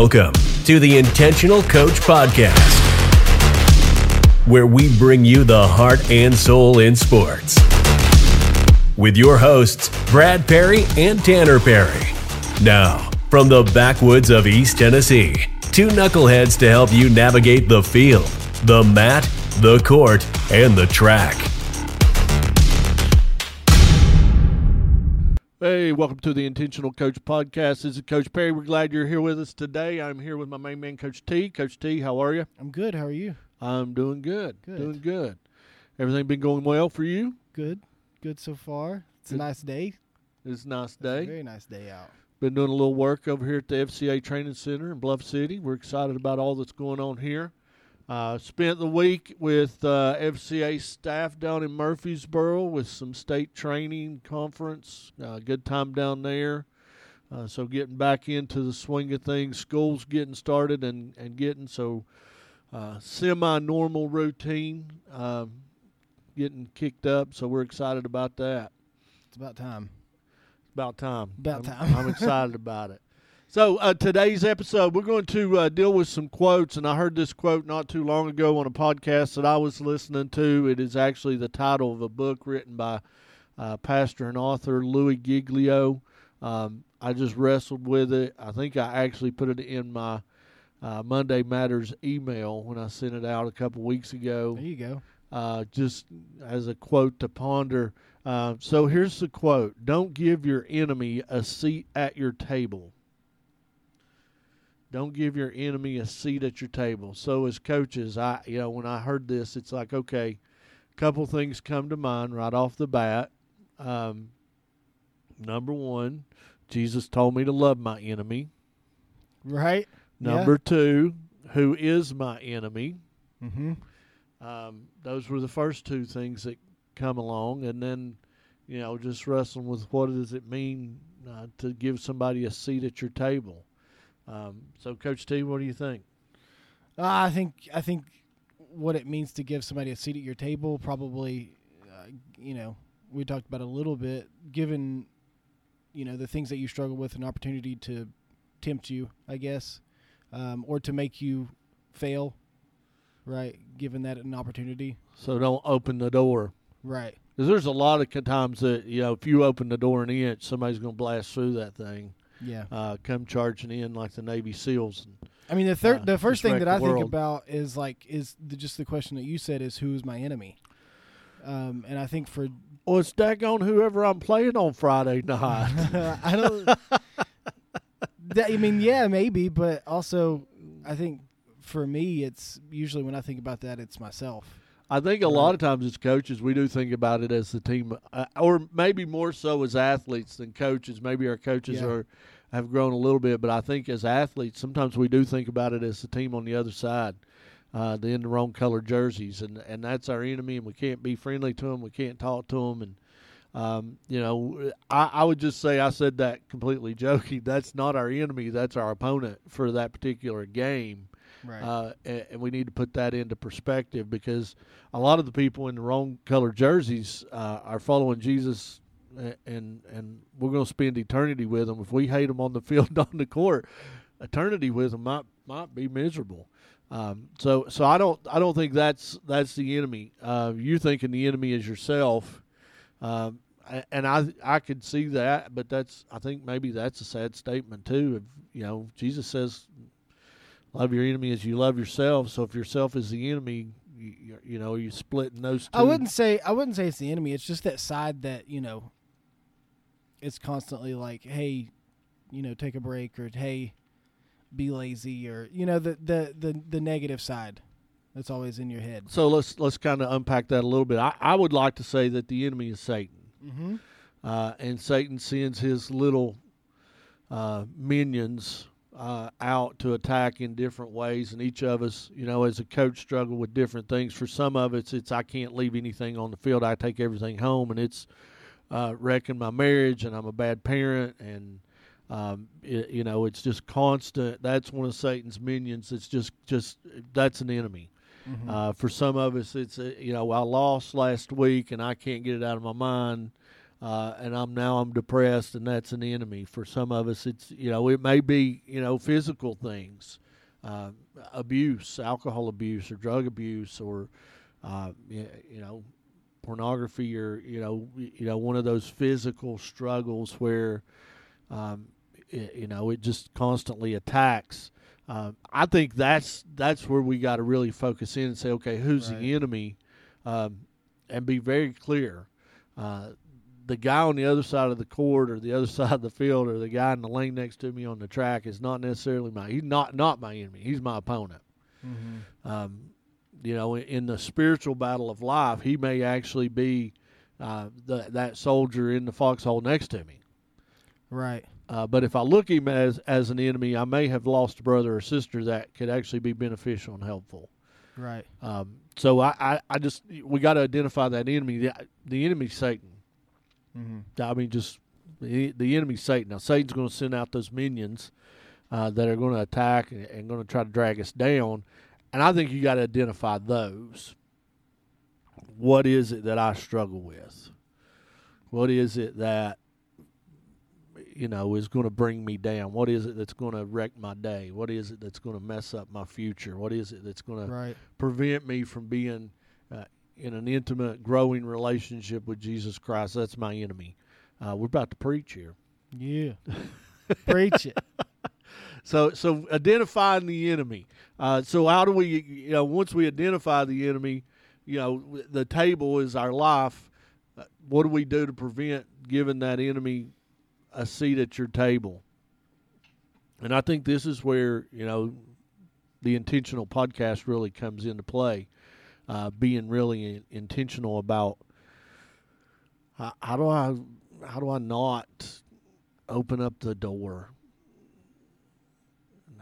Welcome to the Intentional Coach Podcast, where we bring you the heart and soul in sports. With your hosts, Brad Perry and Tanner Perry. Now, from the backwoods of East Tennessee, two knuckleheads to help you navigate the field, the mat, the court, and the track. Hey, welcome to the Intentional Coach Podcast. This is Coach Perry. We're glad you're here with us today. I'm here with my main man, Coach T. Coach T, how are you? I'm good. How are you? I'm doing good. Good. Doing good. Everything been going well for you? Good. Good so far. It's a nice day. It's a nice It's a day. very nice day out. Been doing a little work over here at the FCA Training Center in Bluff City. We're excited about all that's going on here. Uh, spent the week with uh, FCA staff down in Murfreesboro with some state training conference. Uh, good time down there. Uh, so getting back into the swing of things, school's getting started and, and getting so uh, semi-normal routine, um, getting kicked up. So we're excited about that. It's about time. About time. About I'm- time. I'm excited about it. So uh, today's episode, we're going to uh, deal with some quotes, and I heard this quote not too long ago on a podcast that I was listening to. It is actually the title of a book written by uh, pastor and author Louis Giglio. Um, I just wrestled with it. I think I actually put it in my uh, Monday Matters email when I sent it out a couple weeks ago There you go. uh, just as a quote to ponder. Uh, so here's the quote Don't give your enemy a seat at your table. Don't give your enemy a seat at your table. So as coaches, I you know when I heard this, it's like okay, a couple things come to mind right off the bat. Um, number one, Jesus told me to love my enemy. Right? Number two, who is my enemy? Mm-hmm. Um, those were the first two things that come along, and then you know just wrestling with what does it mean uh, to give somebody a seat at your table. Um, so, Coach T, what do you think? Uh, I think I think what it means to give somebody a seat at your table probably, uh, you know, we talked about a little bit. Given, you know, the things that you struggle with, an opportunity to tempt you, I guess, um, or to make you fail. Right? Given that an opportunity. So, don't open the door Right. because there's a lot of times that you know if you open the door an inch, somebody's going to blast through that thing, Yeah. uh, come charging in like the Navy SEALs. I mean, the third, uh, the first thing that I think about is like is the, just the question that you said is who is my enemy, um, and I think for Well, it's daggone whoever I'm playing on Friday night. I don't. that, I mean, yeah, maybe, but also I think for me, it's usually when I think about that, it's myself. I think a lot of times as coaches, we do think about it as the team, uh, or maybe more so as athletes than coaches. Maybe our coaches Yeah. are have grown a little bit, but I think as athletes, sometimes we do think about it as the team on the other side, uh, the in the wrong colored jerseys, and and that's our enemy, and we can't be friendly to them, we can't talk to them, and um, you know, I, I would just say I said that completely joking. That's not our enemy; that's our opponent for that particular game Right. uh, and, and we need to put that into perspective because a lot of the people in the wrong colored jerseys uh, are following Jesus, a- and and we're going to spend eternity with them. If we hate them on the field, on the court, eternity with them might might be miserable. Um, so so I don't I don't think that's that's the enemy. Uh, you're thinking the enemy is yourself. Um, and I I could see that, but that's I think maybe that's a sad statement too. If you know Jesus says love your enemy as you love yourself. So if yourself is the enemy, you, you, you know, you're splitting those two. I wouldn't say I wouldn't say it's the enemy. It's just that side that you know. It's constantly like, hey, you know, take a break, or hey, be lazy, or you know, the the the, the negative side. That's always in your head. So let's let's kind of unpack that a little bit. I, I would like to say that the enemy is Satan, Mm-hmm. uh, and Satan sends his little uh, minions uh, out to attack in different ways, and each of us, you know, as a coach, struggle with different things. For some of us, it's I can't leave anything on the field. I take everything home, and it's uh, wrecking my marriage, and I'm a bad parent, and um, it, you know, it's just constant. That's one of Satan's minions. It's just just that's an enemy. Mm-hmm. Uh, for some of us, it's uh, you know I lost last week and I can't get it out of my mind. Uh, and I'm now I'm depressed, and that's an enemy. For some of us, it's you know it may be you know physical things, uh, abuse, alcohol abuse, or drug abuse, or uh, you know pornography, or you know you know one of those physical struggles where um, it, you know it just constantly attacks. Uh, I think that's that's where we got to really focus in and say, okay, who's Right. the enemy, um, and be very clear. Uh, the guy on the other side of the court or the other side of the field or the guy in the lane next to me on the track is not necessarily my he's not not my enemy he's my opponent Mm-hmm. um, you know in, the spiritual battle of life he may actually be uh, the, that soldier in the foxhole next to me Right. uh, but if I look him as as an enemy I may have lost a brother or sister that could actually be beneficial and helpful Right. um, so I, I, I just we got to identify that enemy the, the enemy's Satan Mm-hmm. I mean, just the, the enemy's Satan. Now, Satan's going to send out those minions uh, that are going to attack and, and going to try to drag us down. And I think you got to identify those. What is it that I struggle with? What is it that you know is going to bring me down? What is it that's going to wreck my day? What is it that's going to mess up my future? What is it that's going to prevent me from being uh, in an intimate, growing relationship with Jesus Christ. That's my enemy. Uh, we're about to preach here. Yeah. Preach it. So, so identifying the enemy. Uh, so, how do we, you know, once we identify the enemy, you know, the table is our life. Uh, what do we do to prevent giving that enemy a seat at your table? And I think this is where you know the intentional podcast really comes into play. Uh, being really intentional about how, how do I how do I not open up the door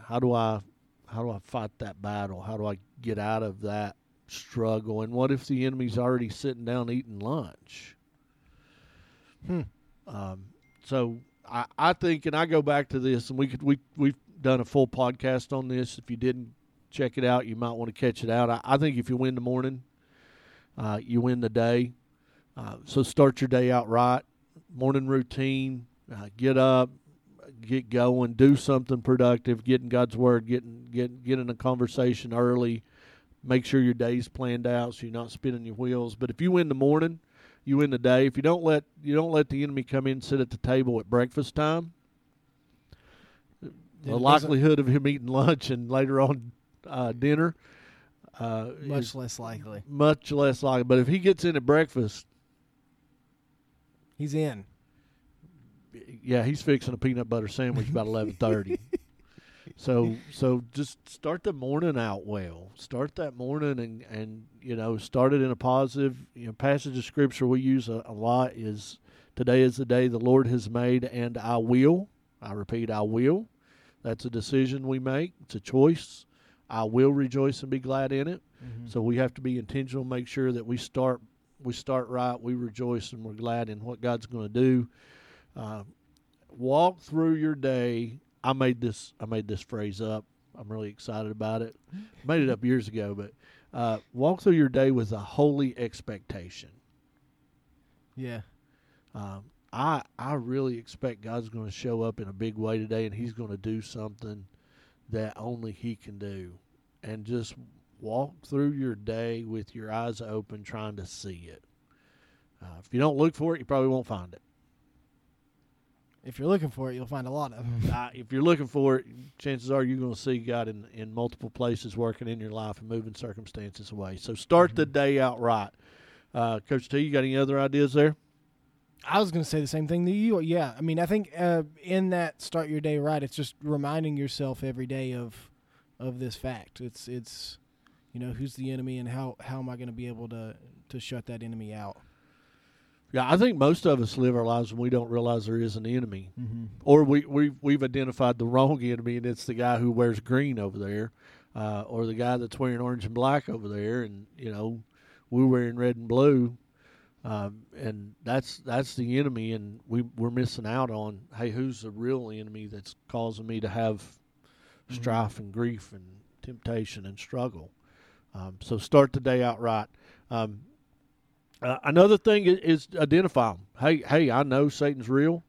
how do I how do I fight that battle? How do I get out of that struggle? And what if the enemy's already sitting down eating lunch? Hmm. Um, so I, I think, and I go back to this, and we could we we've done a full podcast on this. If you didn't check it out, you might want to catch it out. I, I think if you win the morning, uh, you win the day. Uh, so start your day out right. Morning routine. Uh, get up, get going, do something productive, Getting God's word, getting get get in a conversation early. Make sure your day's planned out so you're not spinning your wheels. But if you win the morning, you win the day. If you don't let you don't let the enemy come in and sit at the table at breakfast time, the likelihood of him eating lunch and later on uh, dinner uh, Much less likely. much less likely. But if he gets in at breakfast, He's in. yeah, he's fixing a peanut butter sandwich about eleven thirty. so so just start the morning out well. Start that morning and and you know start it in a positive. You know, passage of scripture we use a, a lot is today is the day the Lord has made, and I will. I repeat, I will. That's a decision we make. It's a choice. I will rejoice and be glad in it. Mhm. So we have to be intentional, make sure that we start we start right, we rejoice and we're glad in what God's going to do. Uh, walk through your day. I made this I made this phrase up. I'm really excited about it. made it up years ago, but uh, walk through your day with a holy expectation. Yeah. Um, I I really expect God's going to show up in a big way today, and He's going to do something that only He can do, and just walk through your day with your eyes open, trying to see it. Uh, if you don't look for it, you probably won't find it. If you're looking for it, you'll find a lot of them. Uh, if you're looking for it, chances are you're going to see God in, in multiple places working in your life and moving circumstances away. So start the day out right. Uh, Coach T, you got any other ideas there? I was going to say the same thing that you. Yeah, I mean, I think uh, in that start your day right, it's just reminding yourself every day of of this fact. It's it's you know who's the enemy and how how am I going to be able to to shut that enemy out. Yeah, I think most of us live our lives when we don't realize there is an enemy. Mm-hmm. or we we we've identified the wrong enemy, and it's the guy who wears green over there, uh, or the guy that's wearing orange and black over there, and you know we're wearing red and blue, um, and that's that's the enemy, and we we're missing out on hey who's the real enemy that's causing me to have strife and grief and temptation and struggle. Um, so start the day out right. Um, Uh, another thing is, is identify them. Hey, hey, I know Satan's real.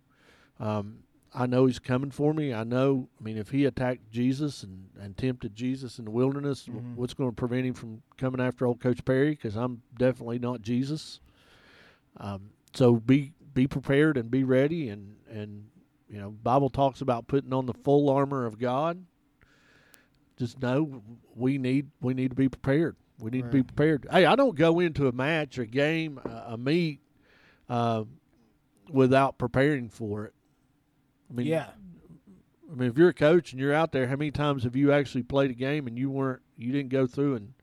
Um, I know he's coming for me. I know. I mean, if he attacked Jesus and, and tempted Jesus in the wilderness, Mhm. what's going to prevent him from coming after old Coach Perry? Because I'm definitely not Jesus. Um, so be be prepared and be ready. And and you know, Bible talks about putting on the full armor of God. Just know we need we need to be prepared. We need to be prepared. Hey, I don't go into a match, a game, a, a meet uh, without preparing for it. I mean, yeah, I mean, if you're a coach and you're out there, how many times have you actually played a game and you weren't, you didn't go through and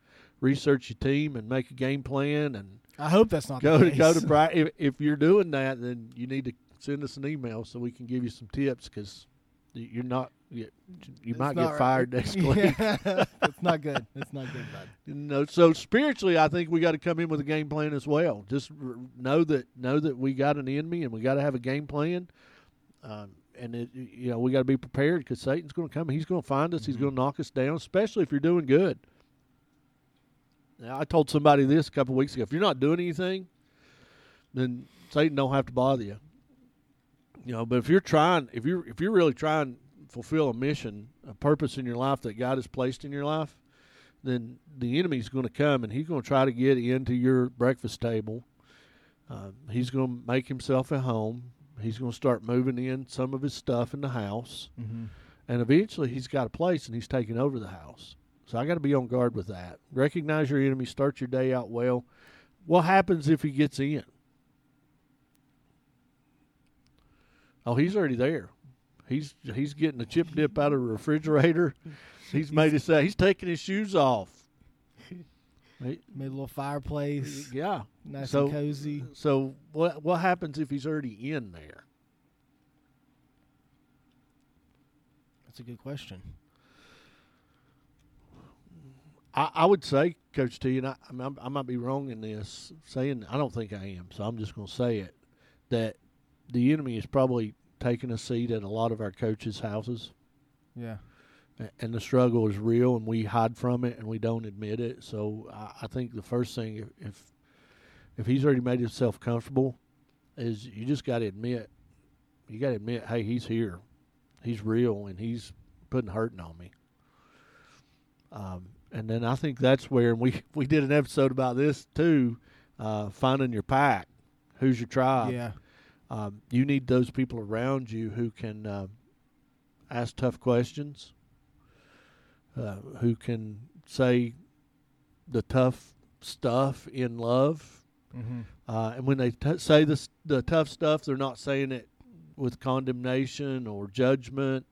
research your team and make a game plan and I hope that's not go the to case. go to practice? If, if you're doing that, then you need to send us an email so we can give you some tips because you're not, you, you It's might get right. fired next week. Yeah, it's not good. It's not good, bud. You know, so spiritually, I think we got to come in with a game plan as well. Just r- know that know that we got an enemy, and we got to have a game plan. Um, and it, you know, we got to be prepared because Satan's going to come. He's going to find us. He's Mhm. going to knock us down, especially if you're doing good. Now, I told somebody this a couple weeks ago. If you're not doing anything, then Satan don't have to bother you. You know, but if you're trying, if you're if you're really trying to fulfill a mission, a purpose in your life that God has placed in your life, then the enemy's going to come and he's going to try to get into your breakfast table. Uh, he's going to make himself at home. He's going to start moving in some of his stuff in the house, Mm-hmm. and eventually he's got a place and he's taking over the house. So I got to be on guard with that. Recognize your enemy. Start your day out well. What happens if he gets in? Oh, he's already there. He's he's getting the chip dip out of the refrigerator. He's made his say he's taking his shoes off. Made a little fireplace, yeah. nice So- and cozy. So what what happens if he's already in there? That's a good question. I, I would say, Coach T, and I, I, might be wrong in this, saying I don't think I am, so I'm just going to say it that the enemy is probably taking a seat at a lot of our coaches' houses, Yeah. and the struggle is real, and we hide from it and we don't admit it. So I, I think the first thing, if, if if he's already made himself comfortable, is you just got to admit, you got to admit, hey, he's here, he's real, and he's putting hurting on me. Um, and then I think that's where we we did an episode about this too, uh, finding your pack. Who's your tribe? yeah. Um, you need those people around you who can uh, ask tough questions, uh, who can say the tough stuff in love. Mm-hmm. Uh, and when they t- say this, the tough stuff, they're not saying it with condemnation or judgment,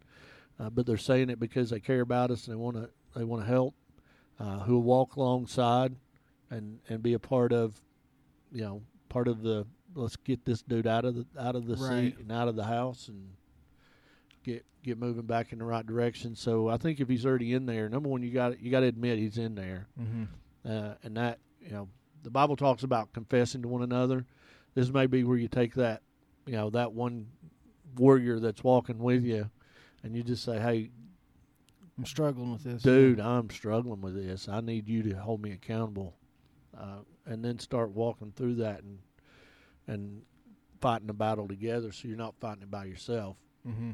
uh, but they're saying it because they care about us and they want to they want to help. Uh, who will walk alongside and and be a part of, you know, part of the let's get this dude out of the out of the Right. seat and out of the house and get get moving back in the right direction. So I think if he's already in there, number one, you got you got to admit he's in there Mm-hmm. uh, and that you know the Bible talks about confessing to one another. This may be where you take that you know that one warrior that's walking with you, and you just say, "Hey, I'm struggling with this, dude, I'm struggling with this. I need you to hold me accountable," uh, and then start walking through that and and fighting the battle together, so you're not fighting it by yourself Mm-hmm.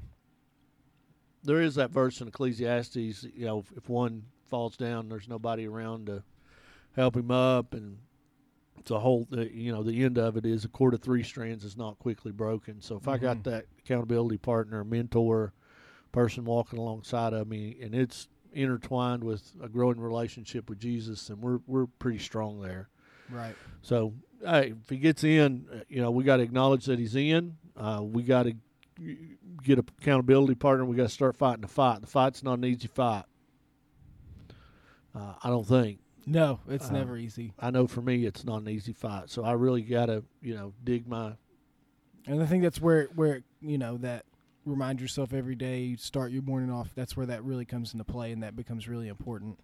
there is that verse in Ecclesiastes, you know, if, if one falls down, there's nobody around to help him up, and it's a whole, you know, the end of it is a cord of three strands is not quickly broken. So if I got Mhm. that accountability partner, mentor, person walking alongside of me, and it's intertwined with a growing relationship with Jesus, and we're we're pretty strong there. Right. So, hey, if he gets in, uh, you know, we got to acknowledge that he's in. Uh, we got to get a accountability partner. We got to start fighting the fight. The fight's not an easy fight. Uh, I don't think. No, it's Uh, never easy. I know for me, it's not an easy fight. So I really got to, you know, dig my. And I think that's where where you know that remind yourself every day. Start your morning off. That's where that really comes into play, and that becomes really important.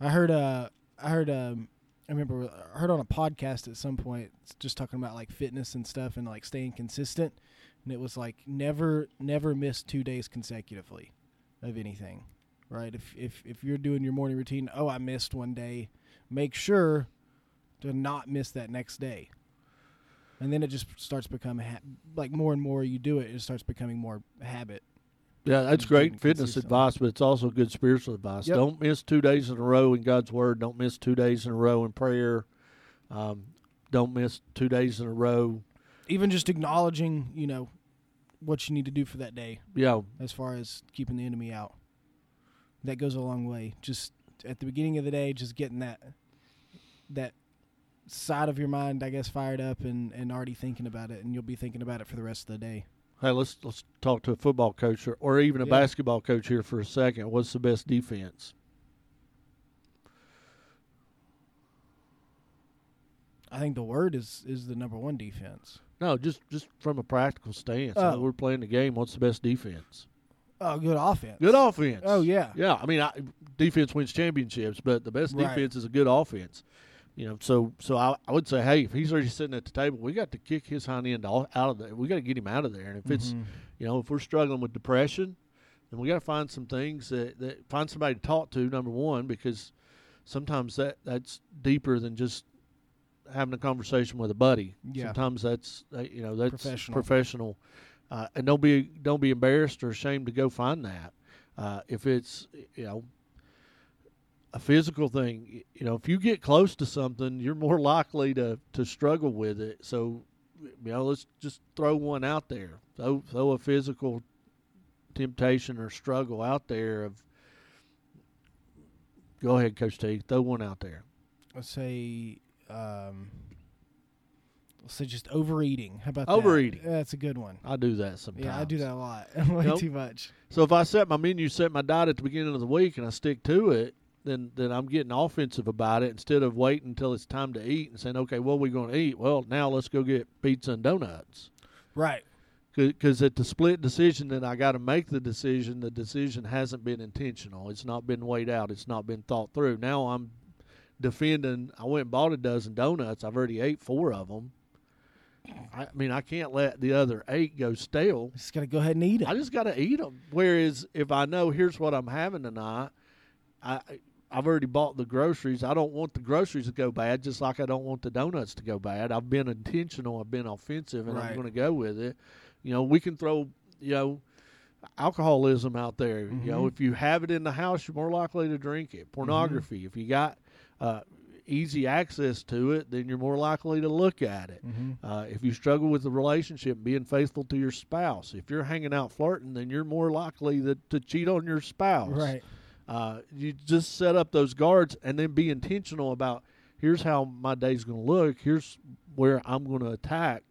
I heard uh I heard um I remember I heard on a podcast at some point just talking about like fitness and stuff and like staying consistent, and it was like never never miss two days consecutively of anything, right? If if if you're doing your morning routine, oh I missed one day, make sure to not miss that next day. And then it just starts becoming ha- like more and more you do it, it starts becoming more habit. Yeah, that's great fitness advice, but it's also good spiritual advice. Yep. Don't miss two days in a row in God's Word. Don't miss two days in a row in prayer. Um, don't miss two days in a row. Even just acknowledging, you know, what you need to do for that day Yeah, as far as keeping the enemy out. That goes a long way. Just at the beginning of the day, just getting that that side of your mind, I guess, fired up and, and already thinking about it, and you'll be thinking about it for the rest of the day. Hey, let's let's talk to a football coach or, or even a Yeah. basketball coach here for a second. What's the best defense? I think the word is is the number one defense. No, just just from a practical stance. Oh. We're playing the game. What's the best defense? Oh, good offense. Good offense. Oh yeah. Yeah, I mean, I, defense wins championships, but the best Right. defense is a good offense. You know, so so I, I would say, hey, if he's already sitting at the table, we got to kick his hind end all, out of there. We got to get him out of there. And if it's Mhm. you know, if we're struggling with depression, then we got to find some things that, that find somebody to talk to. Number one, because sometimes that that's deeper than just having a conversation with a buddy. Yeah. Sometimes that's you know that's Professional. professional. Uh, and don't be don't be embarrassed or ashamed to go find that. Uh, if it's you know a physical thing, you know, if you get close to something, you're more likely to to struggle with it. So, you know, let's just throw one out there. Throw throw a physical temptation or struggle out there of. Go ahead, Coach T. Throw one out there. Let's say, um, let's say just overeating. How about that? Overeating. That? That's a good one. I do that sometimes. Yeah, I do that a lot. Way Nope. too much. So if I set my menu, set my diet at the beginning of the week, and I stick to it, then then I'm getting offensive about it instead of waiting until it's time to eat and saying, okay, what are we going to eat? Well, now let's go get pizza and donuts. Right. Because at the split decision that I got to make the decision, the decision hasn't been intentional. It's not been weighed out. It's not been thought through. Now I'm defending. I went and bought a dozen donuts. I've already ate four of them. I mean, I can't let the other eight go stale. Just gotta go ahead and eat them. I just got to eat them. Whereas if I know here's what I'm having tonight, I I've already bought the groceries. I don't want the groceries to go bad, just like I don't want the donuts to go bad. I've been intentional. I've been offensive, and I'm going to go with it. You know, we can throw you know alcoholism out there. You know, Mhm. if you have it in the house, you're more likely to drink it. Pornography. If you got uh, easy access to it, then you're more likely to look at it. Mhm. Uh, if you struggle with the relationship, being faithful to your spouse, if you're hanging out flirting, then you're more likely that, to cheat on your spouse. Right. Uh, you just set up those guards and then be intentional about here's how my day's going to look. Here's where I'm going to attack,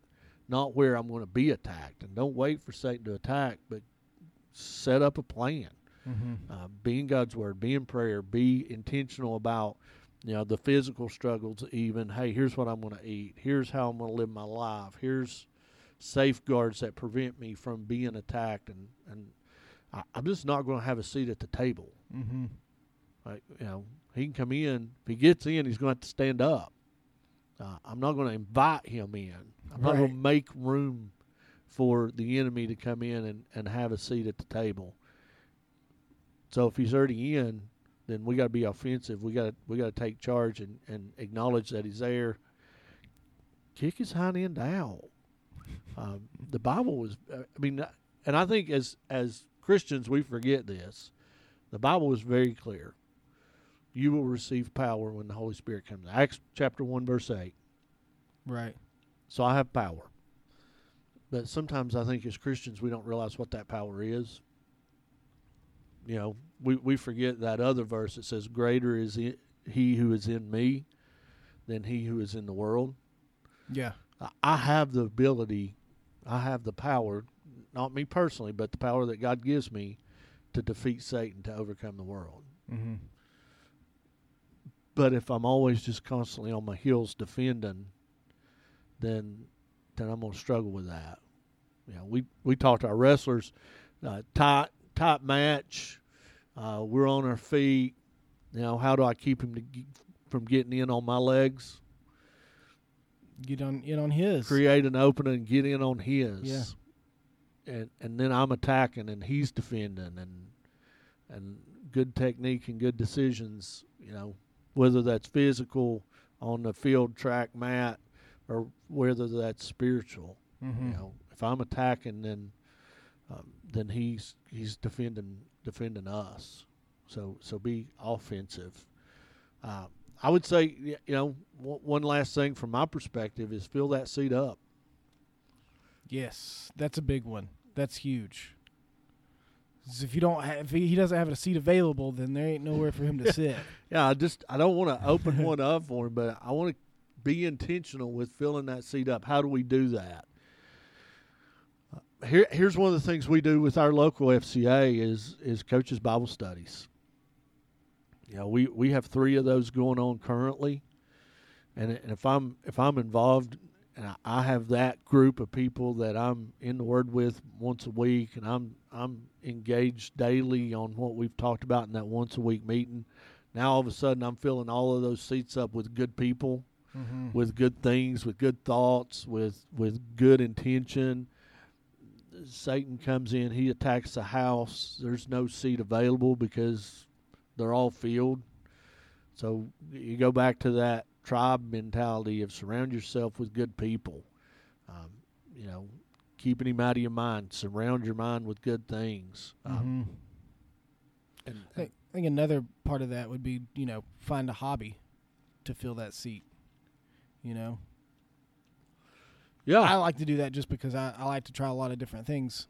not where I'm going to be attacked. And don't wait for Satan to attack, but set up a plan. Mhm. Uh, be in God's word, be in prayer, be intentional about you know the physical struggles. Even hey, here's what I'm going to eat. Here's how I'm going to live my life. Here's safeguards that prevent me from being attacked, and and I, I'm just not going to have a seat at the table. Mhm. Like you know, he can come in. If he gets in, he's going to have to stand up. Uh, I'm not going to invite him in. I'm not going to make room for the enemy to come in and, and have a seat at the table. So if he's already in, then we got to be offensive. We got we got to take charge and, and acknowledge that he's there. Kick his hind end out. Um, the Bible was, uh, I mean, and I think as as Christians we forget this. The Bible is very clear. You will receive power when the Holy Spirit comes. Acts chapter one verse eight. Right. So I have power. But sometimes I think as Christians we don't realize what that power is. You know, we, we forget that other verse that says, Greater is he who is in me than he who is in the world. Yeah. I have the ability, I have the power, not me personally, but the power that God gives me to defeat Satan, to overcome the world. Mm-hmm. But if I'm always just constantly on my heels defending, then then I'm gonna struggle with that. You know, we we talk to our wrestlers, uh, tight tight match. Uh, we're on our feet. You know, how do I keep him to, from getting in on my legs? Get on in on his. Create an opening and get in on his. Yeah. And and then I'm attacking and he's defending and and good technique and good decisions. You know, whether that's physical on the field track mat or whether that's spiritual. Mm-hmm. You know, if I'm attacking, then um, then he's he's defending defending us. So so be offensive. Uh, I would say you know w- one last thing from my perspective is fill that seat up. Yes, that's a big one. That's huge. If you don't, have, if he, doesn't have a seat available, then there ain't nowhere for him to sit. Yeah, I just I don't want to open one up for him, but I want to be intentional with filling that seat up. How do we do that? Here, here's one of the things we do with our local FCA is is coaches Bible studies. You know, we we have three of those going on currently, and, and if I'm if I'm involved and I- I have that group of people that I'm in the Word with once a week, and I'm I'm engaged daily on what we've talked about in that once a week meeting. Now all of a sudden I'm filling all of those seats up with good people, mm-hmm. with good things, with good thoughts, with with good intention. Satan comes in, he attacks the house. There's no seat available because they're all filled. So you go back to that tribe mentality of surround yourself with good people. Um, you know, keeping him out of your mind. Surround your mind with good things. Um, Mm-hmm. and, I think, I think another part of that would be, you know, find a hobby to fill that seat. You know, yeah, I like to do that just because I, I like to try a lot of different things,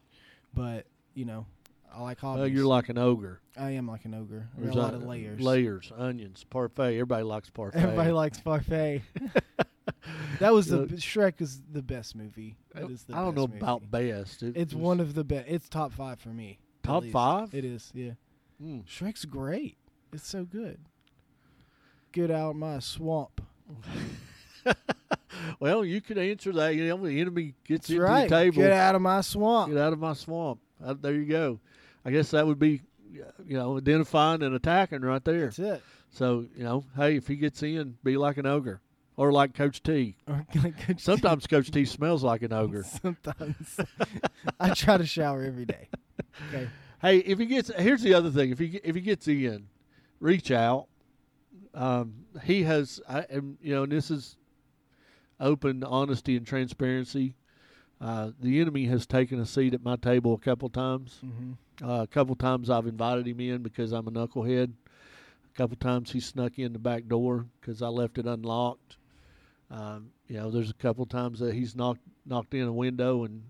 but you know, I like hobbies. well, you're like an ogre. I am like an ogre. There's a lot of layers. Layers, onions, parfait. Everybody likes parfait. Everybody likes parfait. that was the Shrek is the best movie. That is the I don't know best about best. It It's was- one of the best. It's top five for me. Top five? It is. Yeah. Mm. Shrek's great. It's so good. Get out of my swamp. Well, you could answer that. You know, the enemy gets That's into right. the table. Get out of my swamp. Get out of my swamp. Uh, there you go. I guess that would be, you know, identifying and attacking right there. That's it. So you know, hey, if he gets in, be like an ogre, or like Coach T. Or like- Sometimes Coach T smells like an ogre. Sometimes. I try to shower every day. Okay. Hey, if he gets, here's the other thing. If he if he gets in, reach out. Um, he has, I, and, you know, and this is open honesty and transparency. Uh, the enemy has taken a seat at my table a couple times. Mm-hmm. Uh, a couple times I've invited him in because I'm a knucklehead. A couple times he snuck in the back door because I left it unlocked. Um, you know, there's a couple times that he's knocked knocked in a window and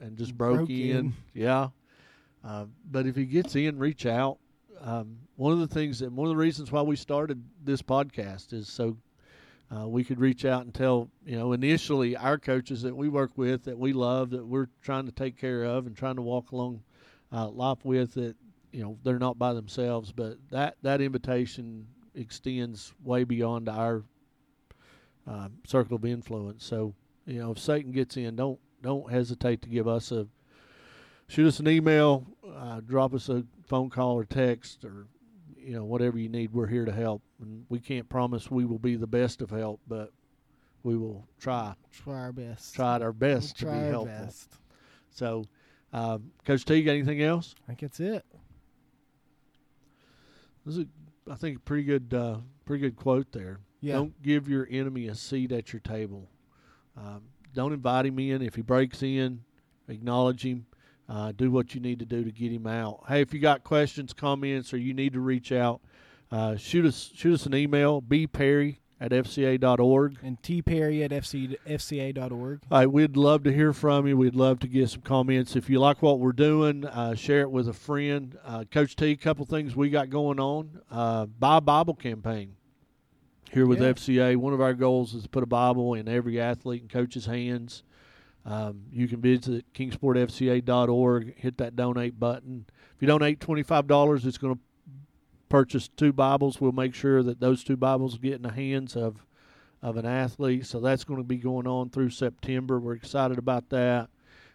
and just broke, Broke in. in. Yeah. Uh, but if he gets in, reach out. Um, one of the things that one of the reasons why we started this podcast is so uh, we could reach out and tell you know initially our coaches that we work with that we love that we're trying to take care of and trying to walk along uh, life with that you know they're not by themselves but that that invitation extends way beyond our uh, circle of influence. So you know if satan gets in don't don't hesitate to give us a shoot us an email uh, drop us a phone call or text or you know whatever you need. We're here to help. And we can't promise we will be the best of help but we will try. Try our best. try our best to Try be our helpful. best. so um, coach t got anything else? I think that's it. this is a, i think a pretty good uh, pretty good quote there. Yeah. don't give your enemy a seat at your table. Um, don't invite him in. If he breaks in acknowledge him. Uh, do what you need to do to get him out. Hey if you got questions comments or you need to reach out uh, shoot us shoot us an email bperry at fca.org And T Perry at FC, FCA.org. All right, we'd love to hear from you. We'd love to get some comments. If you like what we're doing, uh, share it with a friend. Uh, Coach T, a couple things we got going on. Uh, buy Bible campaign here with Yeah. FCA. One of our goals is to put a Bible in every athlete and coach's hands. Um, you can visit kingsportfca.org, hit that donate button. If you donate $25, it's going to purchase two Bibles. We'll make sure that those two Bibles get in the hands of of an athlete. So that's going to be going on through September. We're excited about that.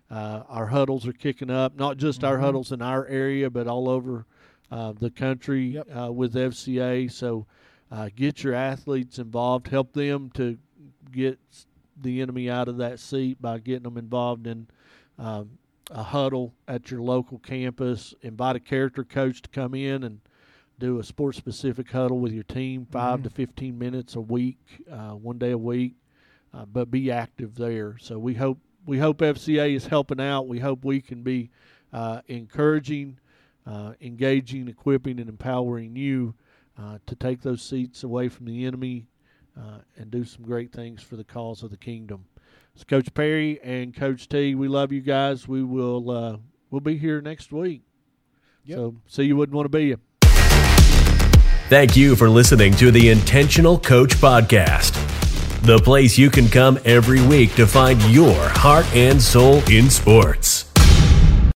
Uh, our huddles are kicking up, not just our Mhm. huddles in our area, but all over uh, the country Yep. uh, with FCA. So uh, get your athletes involved, help them to get the enemy out of that seat by getting them involved in um, a huddle at your local campus. Invite a character coach to come in and do a sports specific huddle with your team, 5 mm-hmm. to fifteen minutes a week, uh, one day a week, uh, but be active there. So we hope we hope FCA is helping out. We hope we can be uh, encouraging, uh, engaging, equipping, and empowering you uh, to take those seats away from the enemy uh, and do some great things for the cause of the kingdom. It's Coach Perry and Coach T. We love you guys. We will uh, we'll be here next week. Yep. So see you wouldn't want to be you. Thank you for listening to the Intentional Coach Podcast, the place you can come every week to find your heart and soul in sports.